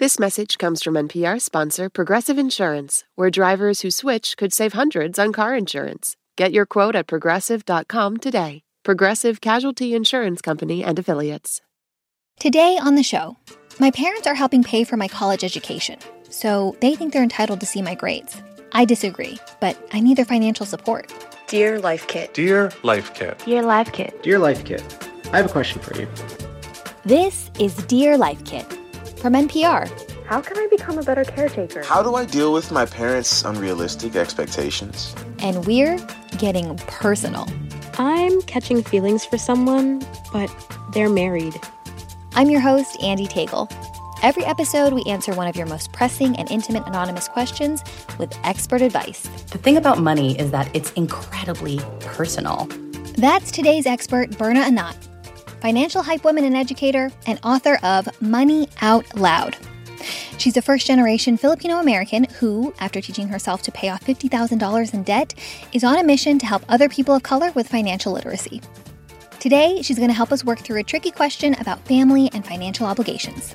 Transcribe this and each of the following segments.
This message comes from NPR sponsor Progressive Insurance, where drivers who switch could save hundreds on car insurance. Get your quote at progressive.com today. Progressive Casualty Insurance Company and Affiliates. Today on the show, my parents are helping pay for my college education, so they think they're entitled to see my grades. I disagree, but I need their financial support. Dear Life Kit. Dear Life Kit. Dear Life Kit. Dear Life Kit, I have a question for you. This is Dear Life Kit from NPR. How can I become a better caretaker? How do I deal with my parents' unrealistic expectations? And we're getting personal. I'm catching feelings for someone, but they're married. I'm your host, Andee Tagle. Every episode, we answer one of your most pressing and intimate anonymous questions with expert advice. The thing about money is that it's incredibly personal. That's today's expert, Berna Anat, financial hype woman and educator, and author of Money Out Loud. She's a first generation Filipino American who, after teaching herself to pay off $50,000 in debt, is on a mission to help other people of color with financial literacy. Today, she's going to help us work through a tricky question about family and financial obligations.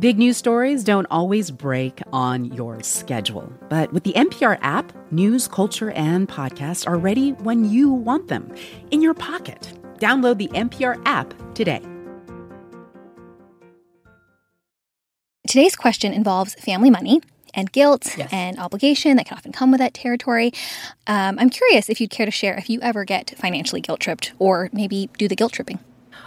Big news stories don't always break on your schedule, but with the NPR app, news, culture, and podcasts are ready when you want them in your pocket. Download the NPR app today. Today's question involves family money and guilt Yes. and obligation that can often come with that territory. Um, I'm curious if you'd care to share if you ever get financially guilt tripped or maybe do the guilt tripping.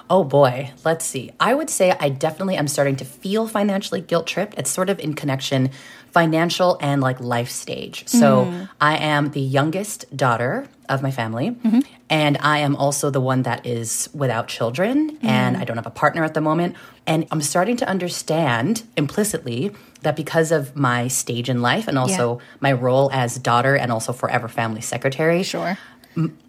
Oh boy, let's see. I would say I definitely am starting to feel financially guilt tripped. It's sort of in connection financial and like life stage. So mm-hmm. I am the youngest daughter of my family mm-hmm. and I am also the one that is without children mm-hmm. and I don't have a partner at the moment and I'm starting to understand implicitly that because of my stage in life and also my role as daughter and also forever family secretary. Sure.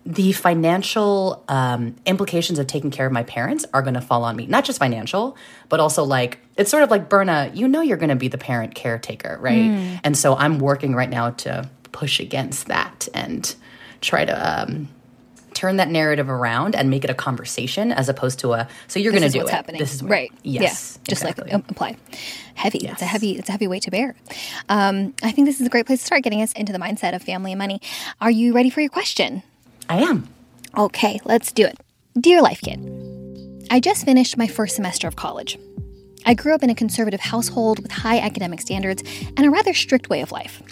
The financial um, implications of taking care of my parents are going to fall on me. Not just financial, but also like it's sort of like Berna. You know, you're going to be the parent caretaker, right? And so I'm working right now to push against that and try to um, turn that narrative around and make it a conversation as opposed to a. So you're going to is do what's it. happening. This is what- right. Yes, Yeah. Just exactly. like um, apply. Heavy. It's a heavy. It's a heavy weight to bear. Um, I think this is a great place to start getting us into the mindset of family and money. Are you ready for your question? I am. Okay, let's do it. Dear Life Kit, I just finished my first semester of college. I grew up in a conservative household with high academic standards and a rather strict way of life.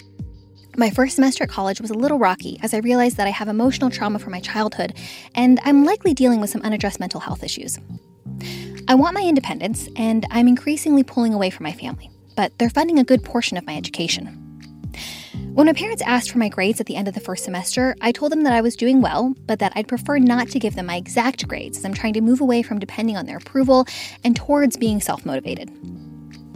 My first semester at college was a little rocky as I realized that I have emotional trauma from my childhood and I'm likely dealing with some unaddressed mental health issues. I want my independence and I'm increasingly pulling away from my family, but they're funding a good portion of my education. When my parents asked for my grades at the end of the first semester, I told them that I was doing well, but that I'd prefer not to give them my exact grades as I'm trying to move away from depending on their approval and towards being self motivated.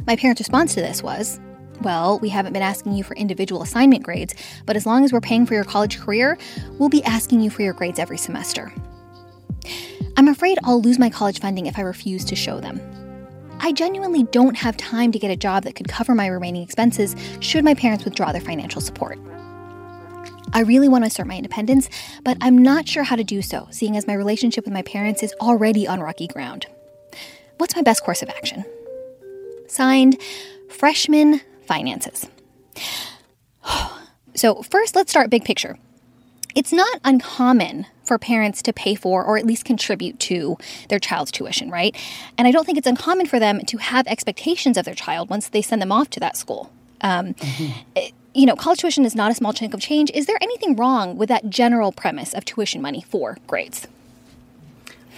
My parents' response to this was, Well, we haven't been asking you for individual assignment grades, but as long as we're paying for your college career, we'll be asking you for your grades every semester. I'm afraid I'll lose my college funding if I refuse to show them. I genuinely don't have time to get a job that could cover my remaining expenses should my parents withdraw their financial support. I really want to assert my independence, but I'm not sure how to do so, seeing as my relationship with my parents is already on rocky ground. What's my best course of action? Signed, Freshman Finances. So, first, let's start big picture. It's not uncommon for parents to pay for or at least contribute to their child's tuition, right? And I don't think it's uncommon for them to have expectations of their child once they send them off to that school. Um, mm-hmm. You know, college tuition is not a small chunk of change. Is there anything wrong with that general premise of tuition money for grades?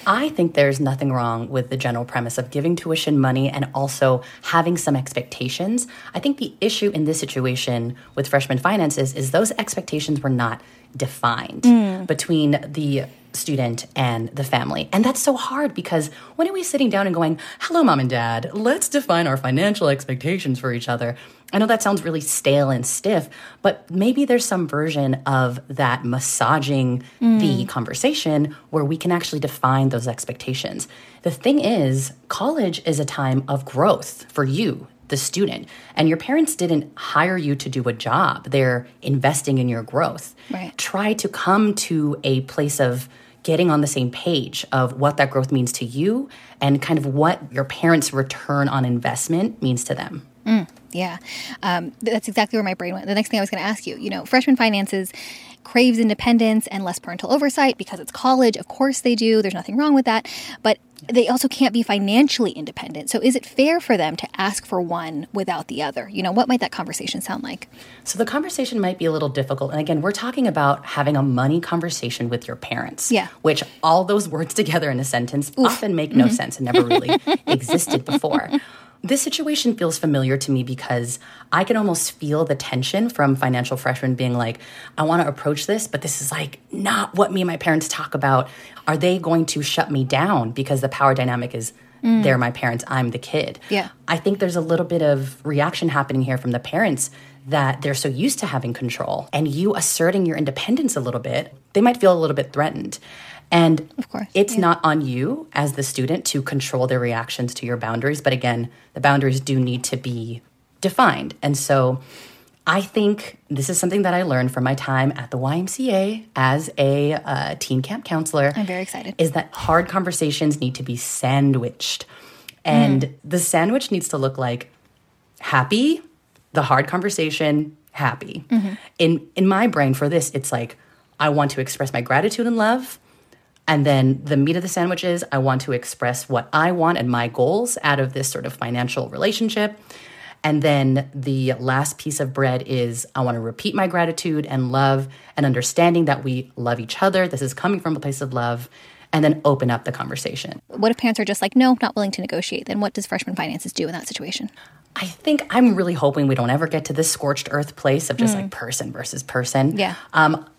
I think there's nothing wrong with the general premise of giving tuition money and also having some expectations. I think the issue in this situation with freshman finances is those expectations were not defined mm. between the student and the family. And that's so hard because when are we sitting down and going, hello, mom and dad, let's define our financial expectations for each other? I know that sounds really stale and stiff, but maybe there's some version of that massaging mm. the conversation where we can actually define those expectations. The thing is, college is a time of growth for you the student. And your parents didn't hire you to do a job, they're investing in your growth. Right. Try to come to a place of getting on the same page of what that growth means to you and kind of what your parents' return on investment means to them. Mm, yeah, um, that's exactly where my brain went. The next thing I was going to ask you, you know, freshman finances craves independence and less parental oversight because it's college. Of course they do. There's nothing wrong with that. But they also can't be financially independent. So is it fair for them to ask for one without the other? You know, what might that conversation sound like? So the conversation might be a little difficult. And again, we're talking about having a money conversation with your parents. Yeah. Which all those words together in a sentence Oof. often make no mm-hmm. sense and never really existed before. This situation feels familiar to me because I can almost feel the tension from financial freshmen being like, I want to approach this, but this is like not what me and my parents talk about. Are they going to shut me down because the power dynamic is mm. they're my parents, I'm the kid? Yeah. I think there's a little bit of reaction happening here from the parents that they're so used to having control and you asserting your independence a little bit, they might feel a little bit threatened. And of course, it's yeah. not on you as the student to control their reactions to your boundaries. But again, the boundaries do need to be defined. And so I think this is something that I learned from my time at the YMCA as a uh, teen camp counselor. I'm very excited. Is that hard conversations need to be sandwiched. And mm. the sandwich needs to look like happy, the hard conversation, happy. Mm-hmm. In in my brain for this, it's like I want to express my gratitude and love and then the meat of the sandwich is I want to express what I want and my goals out of this sort of financial relationship. And then the last piece of bread is I want to repeat my gratitude and love and understanding that we love each other. This is coming from a place of love. And then open up the conversation. What if parents are just like, no, not willing to negotiate? Then what does freshman finances do in that situation? I think I'm really hoping we don't ever get to this scorched earth place of just mm. like person versus person. Yeah. Um,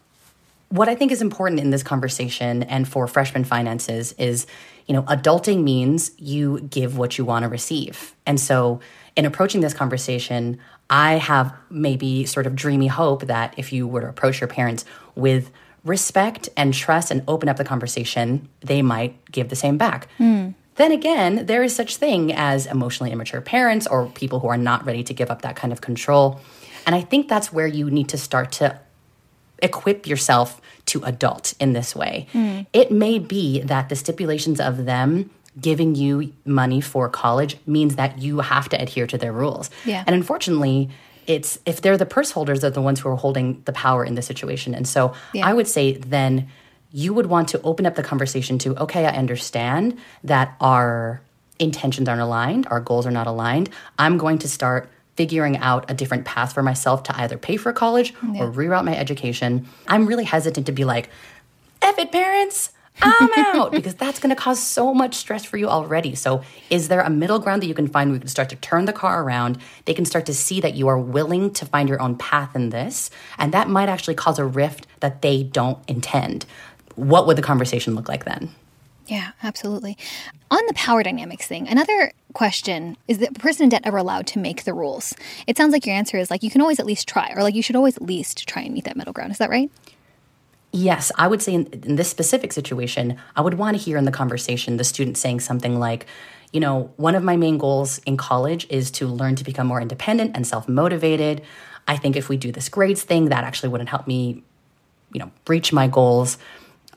what I think is important in this conversation and for freshman finances is, you know, adulting means you give what you want to receive. And so in approaching this conversation, I have maybe sort of dreamy hope that if you were to approach your parents with respect and trust and open up the conversation, they might give the same back. Mm. Then again, there is such thing as emotionally immature parents or people who are not ready to give up that kind of control. And I think that's where you need to start to equip yourself to adult in this way. Mm. It may be that the stipulations of them giving you money for college means that you have to adhere to their rules. Yeah. And unfortunately, it's if they're the purse holders, they're the ones who are holding the power in the situation. And so yeah. I would say then you would want to open up the conversation to, okay, I understand that our intentions aren't aligned, our goals are not aligned. I'm going to start figuring out a different path for myself to either pay for college yeah. or reroute my education. I'm really hesitant to be like, F it, parents. I'm out because that's going to cause so much stress for you already. So, is there a middle ground that you can find where you can start to turn the car around? They can start to see that you are willing to find your own path in this, and that might actually cause a rift that they don't intend. What would the conversation look like then? Yeah, absolutely. On the power dynamics thing, another question is that person in debt ever allowed to make the rules? It sounds like your answer is like you can always at least try, or like you should always at least try and meet that middle ground. Is that right? Yes, I would say in, in this specific situation, I would want to hear in the conversation the student saying something like, you know, one of my main goals in college is to learn to become more independent and self motivated. I think if we do this grades thing, that actually wouldn't help me, you know, reach my goals.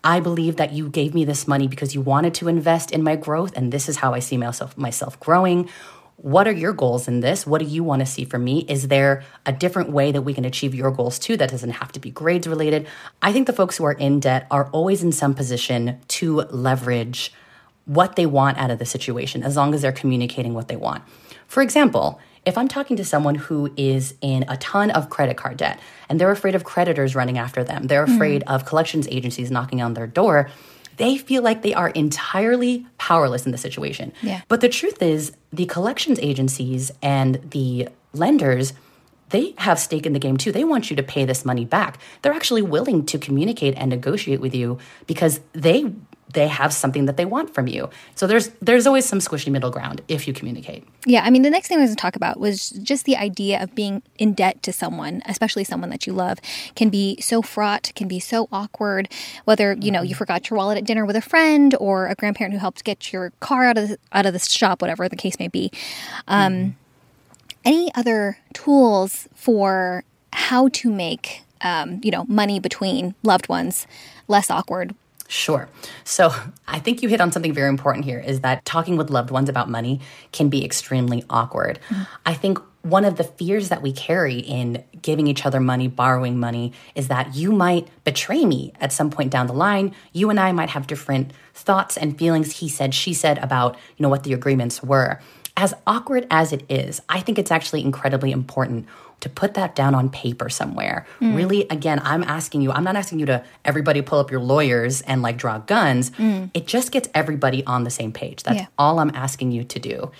I believe that you gave me this money because you wanted to invest in my growth, and this is how I see myself myself growing. What are your goals in this? What do you want to see from me? Is there a different way that we can achieve your goals too that doesn't have to be grades related? I think the folks who are in debt are always in some position to leverage what they want out of the situation as long as they're communicating what they want. For example, if I'm talking to someone who is in a ton of credit card debt and they're afraid of creditors running after them, they're afraid mm. of collections agencies knocking on their door, they feel like they are entirely powerless in the situation. Yeah. But the truth is, the collections agencies and the lenders they have stake in the game too. They want you to pay this money back. They're actually willing to communicate and negotiate with you because they they have something that they want from you. So there's there's always some squishy middle ground if you communicate. Yeah, I mean the next thing I was going to talk about was just the idea of being in debt to someone, especially someone that you love, can be so fraught, can be so awkward. Whether you know you mm-hmm. forgot your wallet at dinner with a friend or a grandparent who helped get your car out of the, out of the shop, whatever the case may be. Um, mm. Any other tools for how to make um, you know money between loved ones less awkward Sure. So I think you hit on something very important here is that talking with loved ones about money can be extremely awkward. Mm-hmm. I think one of the fears that we carry in giving each other money, borrowing money, is that you might betray me at some point down the line. You and I might have different thoughts and feelings, he said, she said, about you know what the agreements were. As awkward as it is, I think it's actually incredibly important to put that down on paper somewhere. Mm. Really, again, I'm asking you, I'm not asking you to everybody pull up your lawyers and like draw guns. Mm. It just gets everybody on the same page. That's yeah. all I'm asking you to do.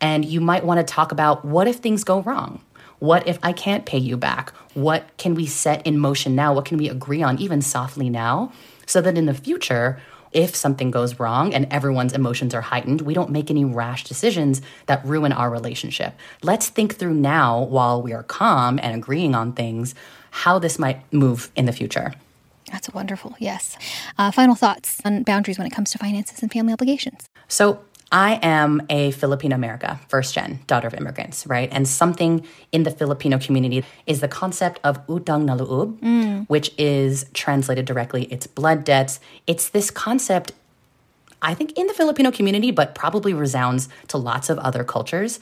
And you might want to talk about what if things go wrong? What if I can't pay you back? What can we set in motion now? What can we agree on, even softly now, so that in the future, if something goes wrong and everyone's emotions are heightened, we don't make any rash decisions that ruin our relationship. Let's think through now while we are calm and agreeing on things how this might move in the future. That's wonderful. Yes. Uh, final thoughts on boundaries when it comes to finances and family obligations. So, I am a Filipino America, first gen daughter of immigrants, right? And something in the Filipino community is the concept of utang na loob, mm. which is translated directly, it's blood debts. It's this concept, I think, in the Filipino community, but probably resounds to lots of other cultures,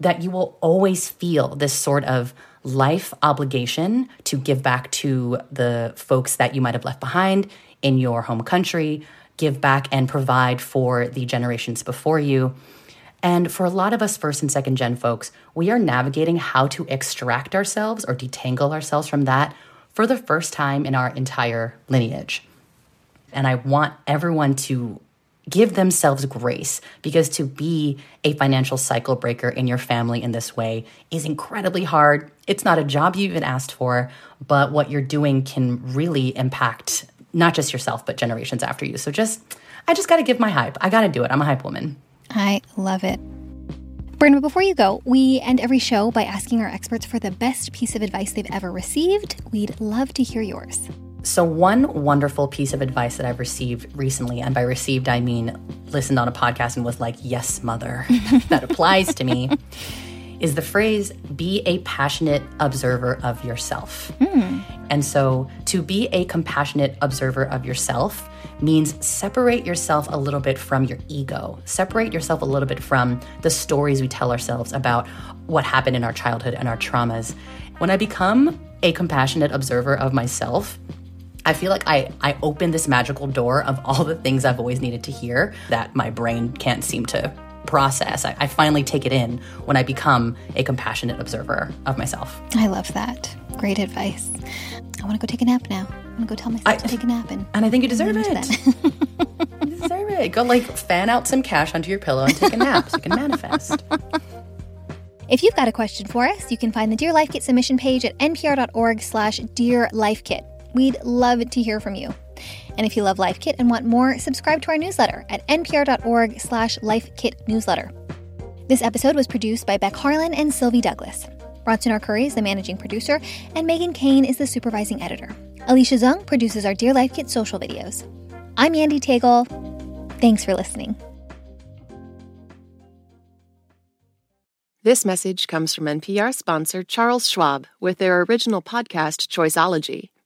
that you will always feel this sort of life obligation to give back to the folks that you might have left behind in your home country give back and provide for the generations before you. And for a lot of us first and second gen folks, we are navigating how to extract ourselves or detangle ourselves from that for the first time in our entire lineage. And I want everyone to give themselves grace because to be a financial cycle breaker in your family in this way is incredibly hard. It's not a job you even asked for, but what you're doing can really impact not just yourself, but generations after you. So just, I just got to give my hype. I got to do it. I'm a hype woman. I love it. Berna, before you go, we end every show by asking our experts for the best piece of advice they've ever received. We'd love to hear yours. So, one wonderful piece of advice that I've received recently, and by received, I mean listened on a podcast and was like, yes, mother, that applies to me, is the phrase be a passionate observer of yourself. Mm. And so to be a compassionate observer of yourself means separate yourself a little bit from your ego, separate yourself a little bit from the stories we tell ourselves about what happened in our childhood and our traumas. When I become a compassionate observer of myself, I feel like I, I open this magical door of all the things I've always needed to hear that my brain can't seem to process. I, I finally take it in when I become a compassionate observer of myself. I love that. Great advice. I want to go take a nap now. I'm gonna go tell myself I, to take a nap, and and I think you deserve it. you deserve it. Go like fan out some cash onto your pillow and take a nap so you can manifest. If you've got a question for us, you can find the Dear Life Kit submission page at npr.org slash Dear Life Kit. We'd love to hear from you. And if you love Life Kit and want more, subscribe to our newsletter at npr.org slash lifekitnewsletter. This episode was produced by Beck Harlan and Sylvie Douglas. Bronson Arcuri is the managing producer, and Meghan Keane is the supervising editor. Alicia Zung produces our Dear Life Kit social videos. I'm Andee Tagle. Thanks for listening. This message comes from NPR sponsor Charles Schwab with their original podcast, Choiceology.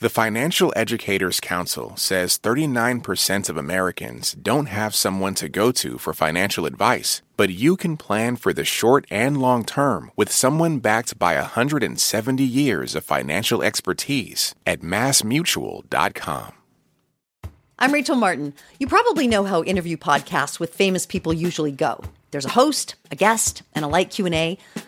The Financial Educators Council says 39% of Americans don't have someone to go to for financial advice, but you can plan for the short and long term with someone backed by 170 years of financial expertise at massmutual.com. I'm Rachel Martin. You probably know how interview podcasts with famous people usually go. There's a host, a guest, and a light Q&A.